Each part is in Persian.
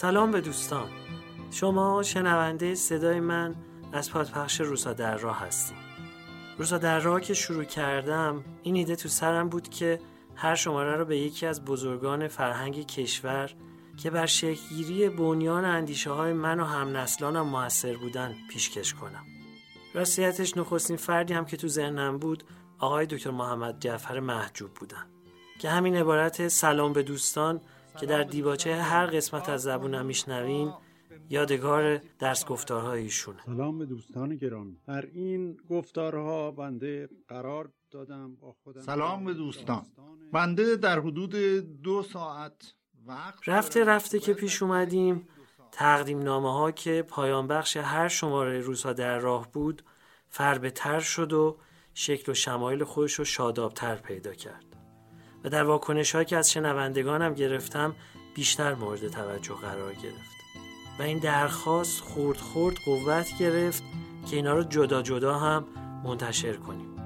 سلام به دوستان. شما شنونده صدای من از پادپخش روسا در راه هستیم. روسا در راه که شروع کردم این ایده تو سرم بود که هر شماره رو به یکی از بزرگان فرهنگ کشور که بر شکلگیری بنیان اندیشه های من و هم نسلانم موثر بودن پیشکش کنم. راستیتش نخستین فردی هم که تو ذهنم بود آقای دکتر محمد جعفر محجوب بودن که همین عبارت سلام به دوستان که در دیباچه هر قسمت از زبونم میشنوین یادگار درس گفتارهای ایشونه. سلام به دوستان گرامی. در این گفتارها بنده قرار دادم با خودم سلام به دوستان. بنده در حدود دو ساعت وقت رفته رفته که پیش اومدیم. تقدیم نامه ها که پایان بخش هر شماره روزها در راه بود فربه تر شد و شکل و شمایل خودش رو شادابتر پیدا کرد. و در واکنش که از شنوندگانم گرفتم بیشتر مورد توجه قرار گرفت. و این درخواست خورد خورد قوت گرفت که اینا رو جدا جدا هم منتشر کنیم.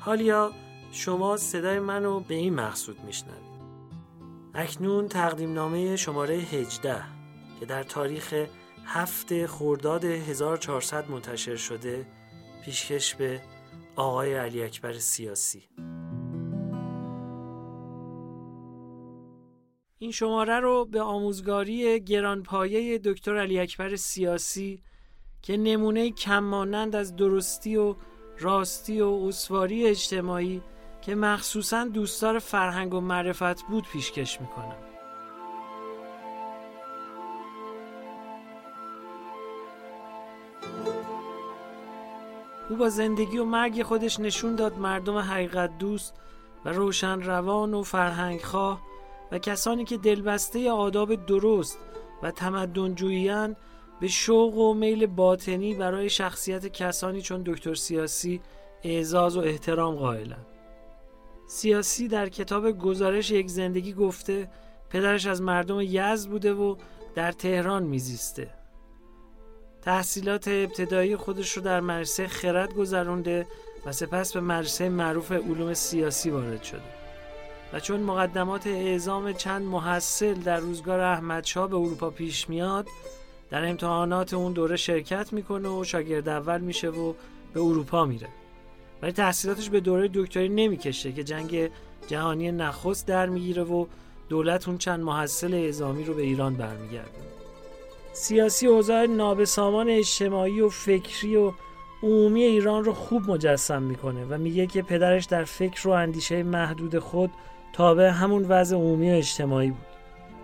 حالیا شما صدای منو به این مقصود میشنوید. اکنون تقدیم نامه شماره 18 که در تاریخ هفت خورداد 1400 منتشر شده پیشکش به آقای علی اکبر سیاسی. این شماره رو به آموزگاری گرانپایه دکتر علی اکبر سیاسی که نمونه کم مانند از درستی و راستی و اسواری اجتماعی که مخصوصا دوستدار فرهنگ و معرفت بود پیشکش می‌کنم. او با زندگی و مرگ خودش نشون داد مردم حقیقت دوست و روشن روان و فرهنگ خواه و کسانی که دلبسته آداب درست و تمدن جویان به شوق و میل باطنی برای شخصیت کسانی چون دکتر سیاسی اعزاز و احترام قائلند. سیاسی در کتاب گزارش یک زندگی گفته پدرش از مردم یزد بوده و در تهران میزیسته تحصیلات ابتدایی خودش رو در مدرسه خرد گذرونده و سپس به مدرسه معروف علوم سیاسی وارد شده. و چون مقدمات اعزام چند محصل در روزگار احمدشاه به اروپا پیش میاد در امتحانات اون دوره شرکت می‌کنه و شاگرد اول میشه و به اروپا میره. ولی تحصیلاتش به دوره دکتری نمی‌کشه که جنگ جهانی نخست در می‌گیره و دولت اون چند محصل اعزامی رو به ایران برمیگرده سیاسی اوضاع نابسامان اجتماعی و فکری و عمومی ایران رو خوب مجسم می‌کنه و میگه که پدرش در فکر و اندیشه محدود خود تابع همون وضع عمومی و اجتماعی بود.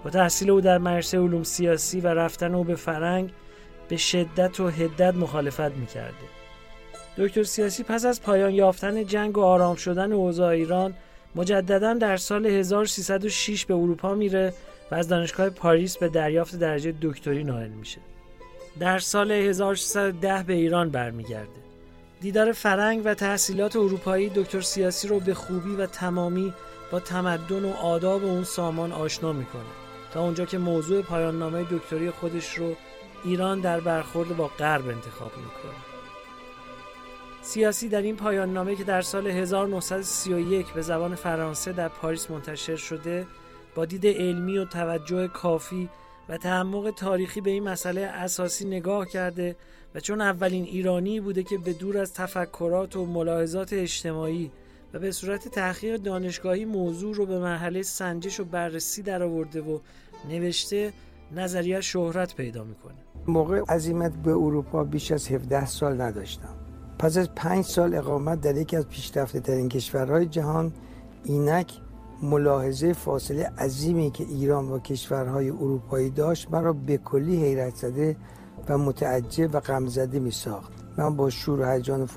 با تحصیل او در مدرسه علوم سیاسی و رفتن او به فرنگ به شدت و هدت مخالفت می‌کرده. دکتر سیاسی پس از پایان یافتن جنگ و آرام شدن اوضاع ایران مجددا در سال 1306 به اروپا میره و از دانشگاه پاریس به دریافت درجه دکتری نائل میشه. در سال 1610 به ایران برمیگرده. دیدار فرنگ و تحصیلات اروپایی دکتر سیاسی رو به خوبی و تمامی با تمدن و آداب اون سامان آشنا می‌کنه تا اونجا که موضوع پایان نامه دکتری خودش رو ایران در برخورد با غرب انتخاب می‌کنه. سیاسی در این پایان نامه که در سال 1931 به زبان فرانسه در پاریس منتشر شده با دید علمی و توجه کافی و تعمق تاریخی به این مسئله اساسی نگاه کرده و چون اولین ایرانی بوده که به دور از تفکرات و ملاحظات اجتماعی و به صورت تحقیق دانشگاهی موضوع رو به مرحله سنجش و بررسی درآورده و نوشته نظریه شهرت پیدا می‌کنه. موقع عزیمت به اروپا بیش از 17 سال نداشتم. پس از پنج سال اقامت در یکی از پیشرفته ترین کشورهای جهان اینک ملاحظه فاصله عظیمی که ایران با کشورهای اروپایی داشت مرا به کلی حیرت زده و متعجب و غمزده می ساخت من با شور و هیجان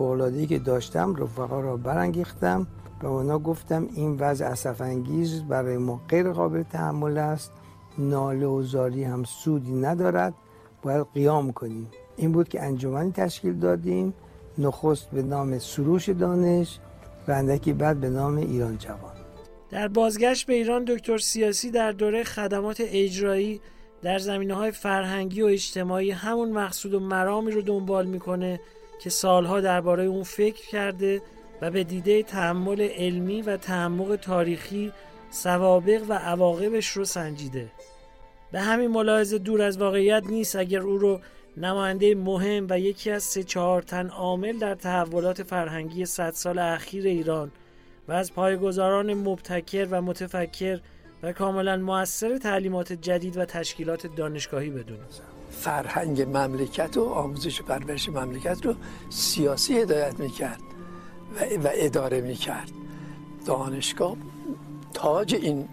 که داشتم رفقا را برانگیختم و اونا گفتم این وضع اسف انگیز برای ما غیر قابل تحمل است. ناله و زاری هم سودی ندارد. باید قیام کنیم. این بود که انجمنی تشکیل دادیم. نخست به نام سروش دانش و اندکی بعد به نام ایران جوان. در بازگشت به ایران دکتر سیاسی در دوره خدمات اجرایی در زمینه های فرهنگی و اجتماعی همون مقصود و مرامی رو دنبال می‌کنه که سالها درباره اون فکر کرده و به دیده تحمل علمی و تعمق تاریخی سوابق و عواقبش رو سنجیده. به همین ملاحظه دور از واقعیت نیست اگر او رو نماینده مهم و یکی از سه چهار تن عامل در تحولات فرهنگی صد سال اخیر ایران و از پایگزاران مبتکر و متفکر و کاملا موثر تعلیمات جدید و تشکیلات دانشگاهی بدونیم. فرهنگ مملکت و آموزش و پرورش مملکت رو سیاسی هدایت می‌کرد و, و اداره می‌کرد. دانشگاه تاج این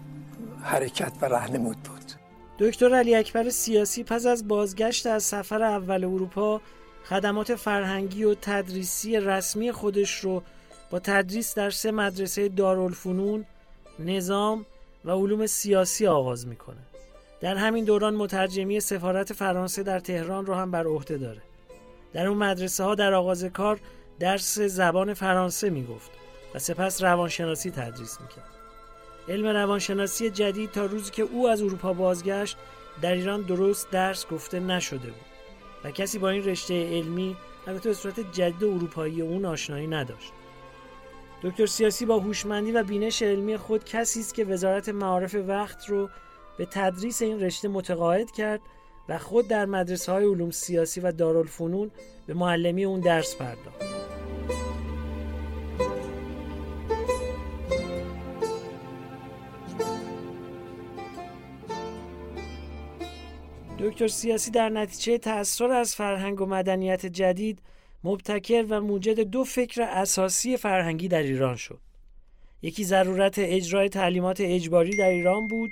حرکت و رهنمود بود. دکتر علی اکبر سیاسی پس از بازگشت از سفر اول اروپا خدمات فرهنگی و تدریسی رسمی خودش رو با تدریس در سه مدرسه دارالفنون، نظام و علوم سیاسی آغاز می‌کنه. در همین دوران مترجمی سفارت فرانسه در تهران رو هم بر عهده داره. در اون مدرسه ها در آغاز کار درس زبان فرانسه می‌گفت و سپس روانشناسی تدریس می‌کرد. علم روانشناسی جدید تا روزی که او از اروپا بازگشت در ایران درست درس گفته نشده بود و کسی با این رشته علمی البته به صورت جدید اروپایی اون آشنایی نداشت. دکتر سیاسی با هوشمندی و بینش علمی خود کسی است که وزارت معارف وقت رو به تدریس این رشته متقاعد کرد و خود در مدرسه های علوم سیاسی و دارالفنون به معلمی اون درس پرداخت. دکتر سیاسی در نتیجه تأثیر از فرهنگ و مدنیت جدید مبتکر و موجد دو فکر اساسی فرهنگی در ایران شد. یکی ضرورت اجرای تعلیمات اجباری در ایران بود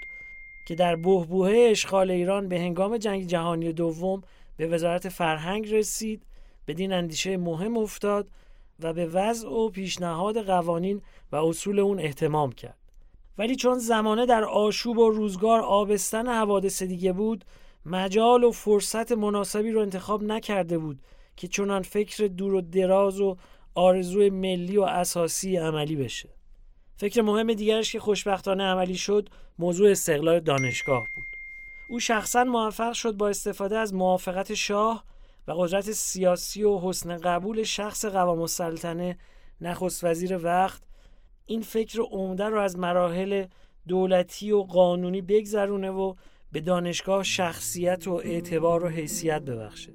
که در بهبوه اشغال ایران به هنگام جنگ جهانی دوم به وزارت فرهنگ رسید بدین اندیشه مهم افتاد و به وضع و پیشنهاد قوانین و اصول اون احتمام کرد ولی چون زمانه در آشوب و روزگار آبستن حوادث دیگه بود مجال و فرصت مناسبی رو انتخاب نکرده بود که چنان فکر دور و دراز و آرزوی ملی و اساسی عملی بشه. فکر مهم دیگرش که خوشبختانه عملی شد موضوع استقلال دانشگاه بود. او شخصا موفق شد با استفاده از موافقت شاه و قدرت سیاسی و حسن قبول شخص قوام السلطنه نخست وزیر وقت. این فکر عمده رو از مراحل دولتی و قانونی بگذرونه و به دانشگاه شخصیت و اعتبار و حیثیت ببخشه.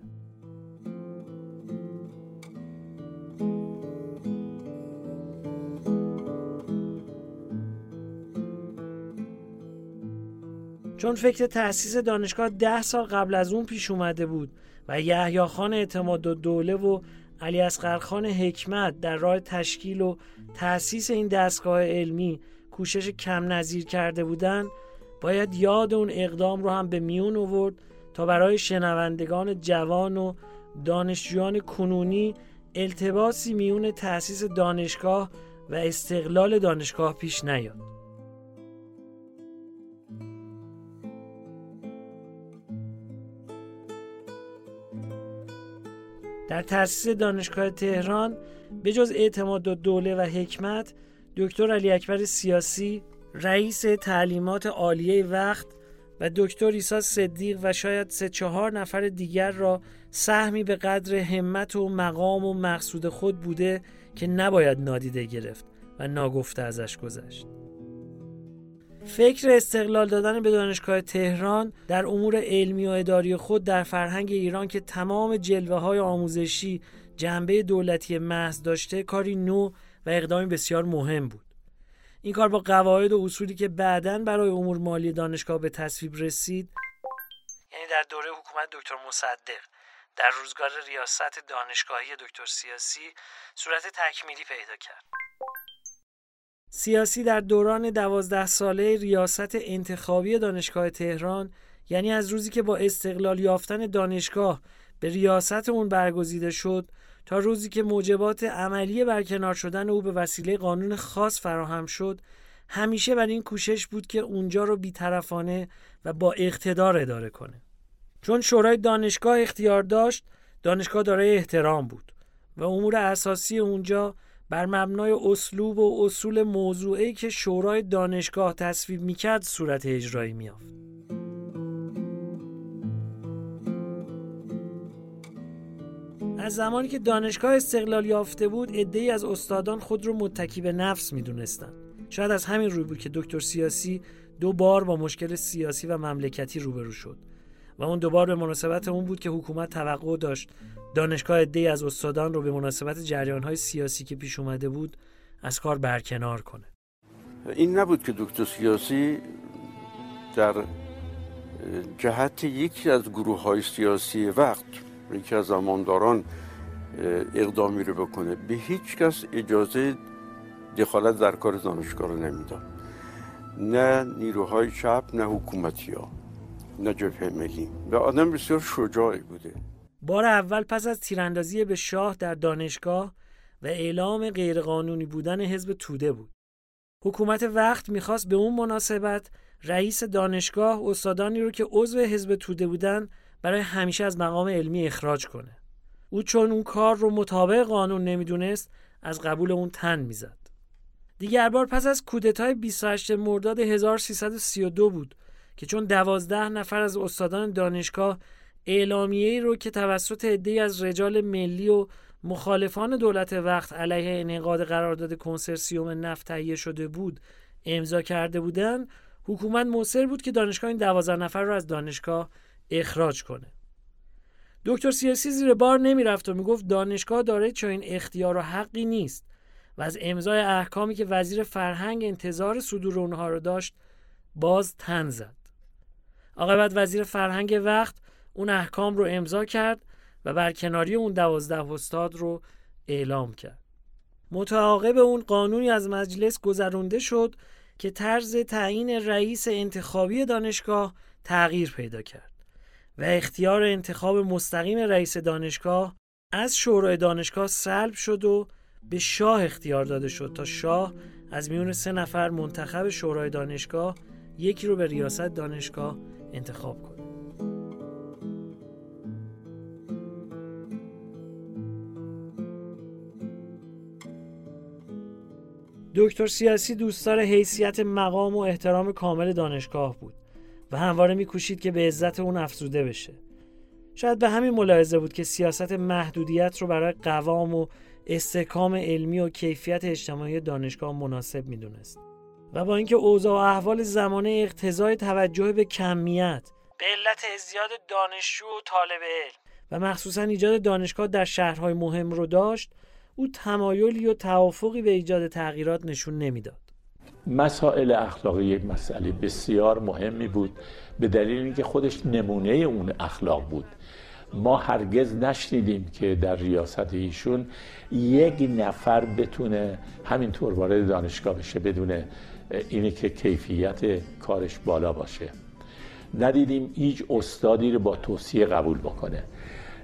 چون فکر تأسیس دانشگاه ده سال قبل از اون پیش اومده بود و یحیی خان اعتماد و دوله و علی اصغر خان حکمت در راه تشکیل و تأسیس این دستگاه علمی کوشش کم نظیر کرده بودند باید یاد اون اقدام رو هم به میون آورد تا برای شنوندگان جوان و دانشجویان کنونی التباسی میون تأسیس دانشگاه و استقلال دانشگاه پیش نیاد. در تأسیس دانشگاه تهران به جز اعتماد و دوله و حکمت دکتر علی اکبر سیاسی رئیس تعلیمات عالیه وقت و دکتر ایسا صدیق و شاید سه چهار نفر دیگر را سهمی به قدر همت و مقام و مقصود خود بوده که نباید نادیده گرفت و ناگفته ازش گذشت. فکر استقلال دادن به دانشگاه تهران در امور علمی و اداری خود در فرهنگ ایران که تمام جلوه های آموزشی جنبه دولتی محض داشته کاری نو و اقدامی بسیار مهم بود. این کار با قواعد و اصولی که بعدا برای امور مالی دانشگاه به تصویب رسید یعنی در دوره حکومت دکتر مصدق در روزگار ریاست دانشگاهی دکتر سیاسی صورت تکمیلی پیدا کرد سیاسی در دوران دوازده ساله ریاست انتخابی دانشگاه تهران یعنی از روزی که با استقلال یافتن دانشگاه به ریاست اون برگزیده شد تا روزی که موجبات عملی برکنار شدن او به وسیله قانون خاص فراهم شد همیشه بر این کوشش بود که اونجا رو بیطرفانه و با اقتدار اداره کنه. چون شورای دانشگاه اختیار داشت دانشگاه دارای احترام بود و امور اساسی اونجا بر مبنای اسلوب و اصول موضوعی که شورای دانشگاه تصویب می‌کرد صورت اجرایی میافت از زمانی که دانشگاه استقلال یافته بود عدهای از استادان خود رو متکی به نفس می‌دونستند. شاید از همین روی بود که دکتر سیاسی دو بار با مشکل سیاسی و مملکتی روبرو شد و اون دوبار به مناسبت اون بود که حکومت توقع داشت دانشگاه عدهای از استادان رو به مناسبت جریانهای سیاسی که پیش اومده بود از کار برکنار کنه. این نبود که دکتر سیاسی در جهت یکی از گروه های سیاسی وقت یکی از زمانداران اقدامی رو بکنه به هیچ کس اجازه دخالت در کار دانشگاه رو نمی‌داد. نه نیروهای چپ نه حکومتی ها نه جبهه ملی. و آدم بسیار شجاعی بوده. بار اول پس از تیراندازی به شاه در دانشگاه و اعلام غیرقانونی بودن حزب توده بود حکومت وقت می‌خواست به اون مناسبت رئیس دانشگاه استادانی رو که عضو حزب توده بودن برای همیشه از مقام علمی اخراج کنه. او چون اون کار رو مطابق قانون نمی‌دونست از قبول اون تن می‌زد. دیگر بار پس از کودتای 28 مرداد 1332 بود که چون دوازده نفر از استادان دانشگاه اعلامیه رو که توسط عده‌ای از رجال ملی و مخالفان دولت وقت علیه انعقاد قرارداد کنسرسیوم نفت تهیه شده بود امضا کرده بودند حکومت مصر بود که دانشگاه این دوازده نفر رو از دانشگاه اخراج کنه. دکتر سیاسی زیر بار نمی‌رفت و می‌گفت دانشگاه داره چنین اختیار و حقی نیست و از امضای احکامی که وزیر فرهنگ انتظار صدور اونها رو داشت باز تن زد. عاقبت وزیر فرهنگ وقت اون احکام رو امضا کرد و بر کناری اون دوازده استاد رو اعلام کرد. متعاقب اون قانونی از مجلس گذرونده شد که طرز تعیین رئیس انتخابی دانشگاه تغییر پیدا کرد و اختیار انتخاب مستقیم رئیس دانشگاه از شورای دانشگاه سلب شد و به شاه اختیار داده شد تا شاه از میون سه نفر منتخب شورای دانشگاه یکی رو به ریاست دانشگاه انتخاب کنه. دکتر سیاسی دوستدار حیثیت مقام و احترام کامل دانشگاه بود و همواره میکوشید که به عزت اون افزوده بشه. شاید به همین ملاحظه بود که سیاست محدودیت رو برای قوام و استحکام علمی و کیفیت اجتماعی دانشگاه مناسب می‌دونست و با اینکه اوضاع و احوال زمانه اقتضای توجه به کمیت به علت ازدیاد دانشجو و طالب علم و مخصوصا ایجاد دانشگاه در شهرهای مهم رو داشت او تمایلی و توافقی به ایجاد تغییرات نشون نمی‌داد. مسائل اخلاقی یک مسئله بسیار مهمی بود به دلیل اینکه خودش نمونه اون اخلاق بود. ما هرگز نشنیدیم که در ریاست ایشون یک نفر بتونه همینطور وارد دانشگاه بشه بدون اینه که کیفیت کارش بالا باشه. ندیدیم هیچ استادی رو با توصیه قبول بکنه.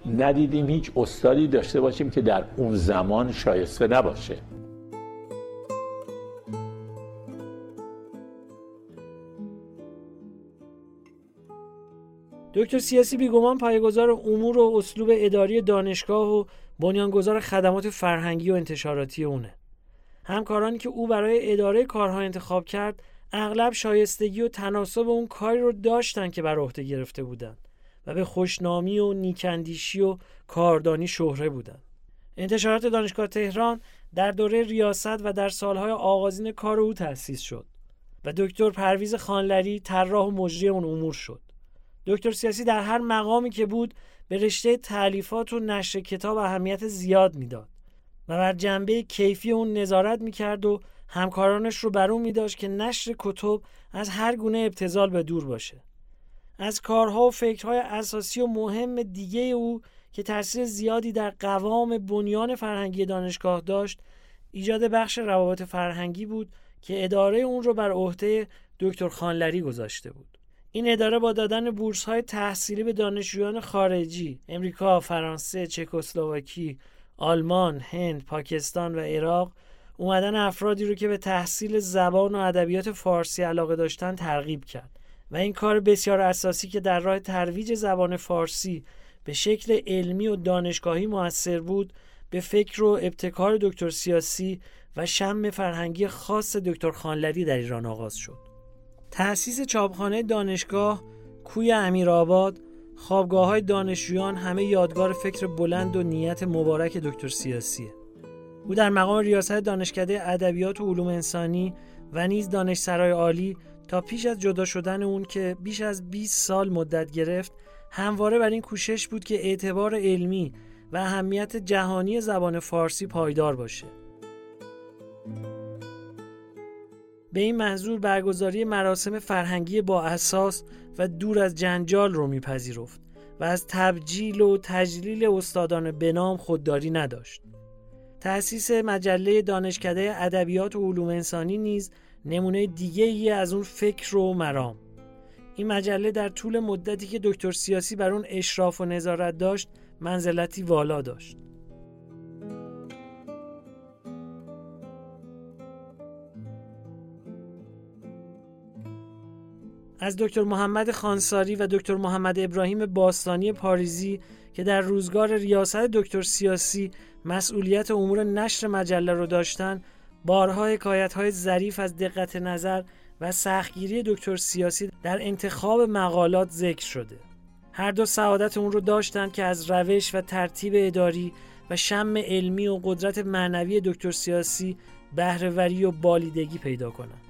ندیدیم هیچ استادی داشته باشیم که در اون زمان شایسته نباشه دکتر سیاسی بیگمان پایگزار امور و اسلوب اداری دانشگاه و بنیانگذار خدمات فرهنگی و انتشاراتی اونه. همکارانی که او برای اداره کارها انتخاب کرد اغلب شایستگی و تناسب اون کاری رو داشتن که بر عهده گرفته بودند و به خوشنامی و نیکندیشی و کاردانی شهره بودند. انتشارات دانشگاه تهران در دوره ریاست و در سالهای آغازین کار او تأسیس شد و دکتر پرویز خانلری طراح و مجری اون امور شد. دکتر سیاسی در هر مقامی که بود به رشته تعلیفات و نشر کتاب اهمیت زیاد می‌داد و بر جنبه کیفی اون نظارت می‌کرد و همکارانش رو بر اون میداشت که نشر کتب از هر گونه ابتزال به دور باشه از کارها و فکرهای اساسی و مهم دیگه او که تاثیر زیادی در قوام بنیان فرهنگی دانشگاه داشت ایجاد بخش روابط فرهنگی بود که اداره اون رو بر عهده دکتر خانلری گذاشته بود. این اداره با دادن بورس های تحصیلی به دانشجویان خارجی امریکا، فرانسه، چکسلواکی، آلمان، هند، پاکستان و عراق اومدن افرادی رو که به تحصیل زبان و ادبیات فارسی علاقه داشتن ترغیب کرد. و این کار بسیار اساسی که در راه ترویج زبان فارسی به شکل علمی و دانشگاهی موثر بود به فکر و ابتکار دکتر سیاسی و شم فرهنگی خاص دکتر خانلری در ایران آغاز شد. تأسیس چاپخانه دانشگاه کوی امیرآباد خوابگاه های دانشجویان همه یادگار فکر بلند و نیت مبارک دکتر سیاسیه. او در مقام ریاست دانشکده ادبیات و علوم انسانی و نیز دانشسرای عالی تا پیش از جدا شدن اون که بیش از 20 سال مدت گرفت همواره بر این کوشش بود که اعتبار علمی و اهمیت جهانی زبان فارسی پایدار باشه. به این منظور برگزاری مراسم فرهنگی با اساس و دور از جنجال رو میپذیرفت و از تبجیل و تجلیل استادان بنام خودداری نداشت. تأسیس مجله دانشکده ادبیات و علوم انسانی نیز نمونه دیگه ای از اون فکر و مرام. این مجله در طول مدتی که دکتر سیاسی بر اون اشراف و نظارت داشت منزلتی والا داشت. از دکتر محمد خانساری و دکتر محمد ابراهیم باستانی پاریزی که در روزگار ریاست دکتر سیاسی مسئولیت امور نشر مجله رو داشتن بارها حکایت های ظریف از دقت نظر و سختگیری دکتر سیاسی در انتخاب مقالات ذکر شده هر دو سعادت اون رو داشتند که از روش و ترتیب اداری و شم علمی و قدرت معنوی دکتر سیاسی بهرهوری و بالیدگی پیدا کنند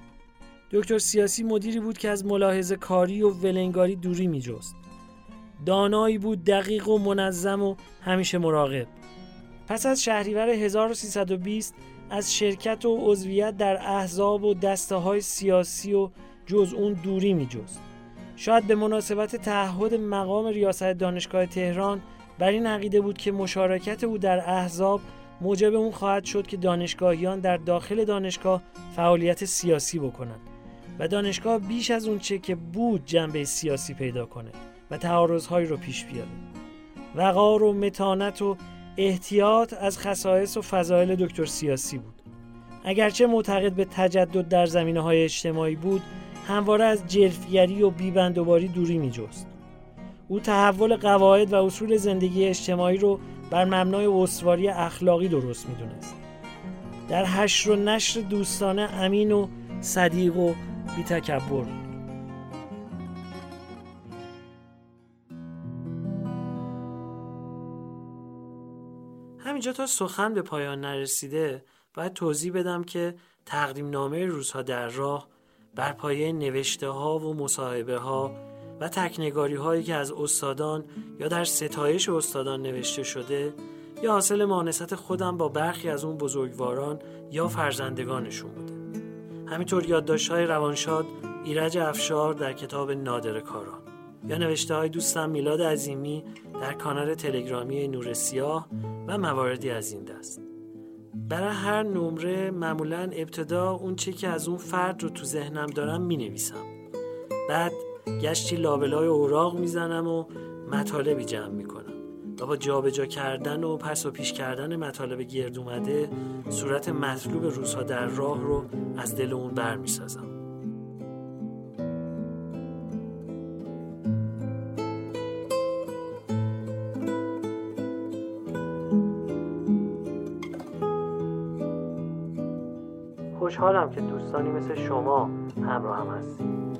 دکتر سیاسی مدیری بود که از ملاحظه کاری و ولنگاری دوری می جست. دانایی بود دقیق و منظم و همیشه مراقب. پس از شهریور 1320 از شرکت و عضویت در احزاب و دسته های سیاسی و جز اون دوری می جست. شاید به مناسبت تعهد مقام ریاست دانشگاه تهران بر این عقیده بود که مشارکت او در احزاب موجب اون خواهد شد که دانشگاهیان در داخل دانشگاه فعالیت سیاسی بکنند و دانشگاه بیش از اون چه که بود جنبه سیاسی پیدا کنه و تعارضهایی رو پیش بیاره وقار و متانت و احتیاط از خصایص و فضایل دکتر سیاسی بود اگرچه معتقد به تجدد در زمینه های اجتماعی بود همواره از جلفگری و بیبندوباری دوری می جست. او تحول قواعد و اصول زندگی اجتماعی رو بر مبنای استواری اخلاقی درست می دونست. در حشر و نشر دوستانه امین و صدیق و بی همینجا تا سخن به پایان نرسیده باید توضیح بدم که تقدیم نامه روزها در راه بر پایه نوشته ها و مصاحبه ها و تکنگاری هایی که از استادان یا در ستایش استادان نوشته شده یا حاصل مانست خودم با برخی از اون بزرگواران یا فرزندگانشون بوده. همینطور یادداشت های روانشاد ایرج افشار در کتاب نادر کاران یا نوشته های دوستم میلاد عظیمی در کانال تلگرامی نور سیاه و مواردی از این دست. برای هر نمره معمولا ابتدا اون چه که از اون فرد رو تو ذهنم دارم می نویسم بعد گشتی لابلای اوراق می‌زنم و مطالبی جمع می‌کنم. و با جابجا کردن و پس و پیش کردن مطالب گرد اومده صورت مطلوب روزها در راه رو از دل اون بر خوشحالم که دوستانی مثل شما همراه هم هستید.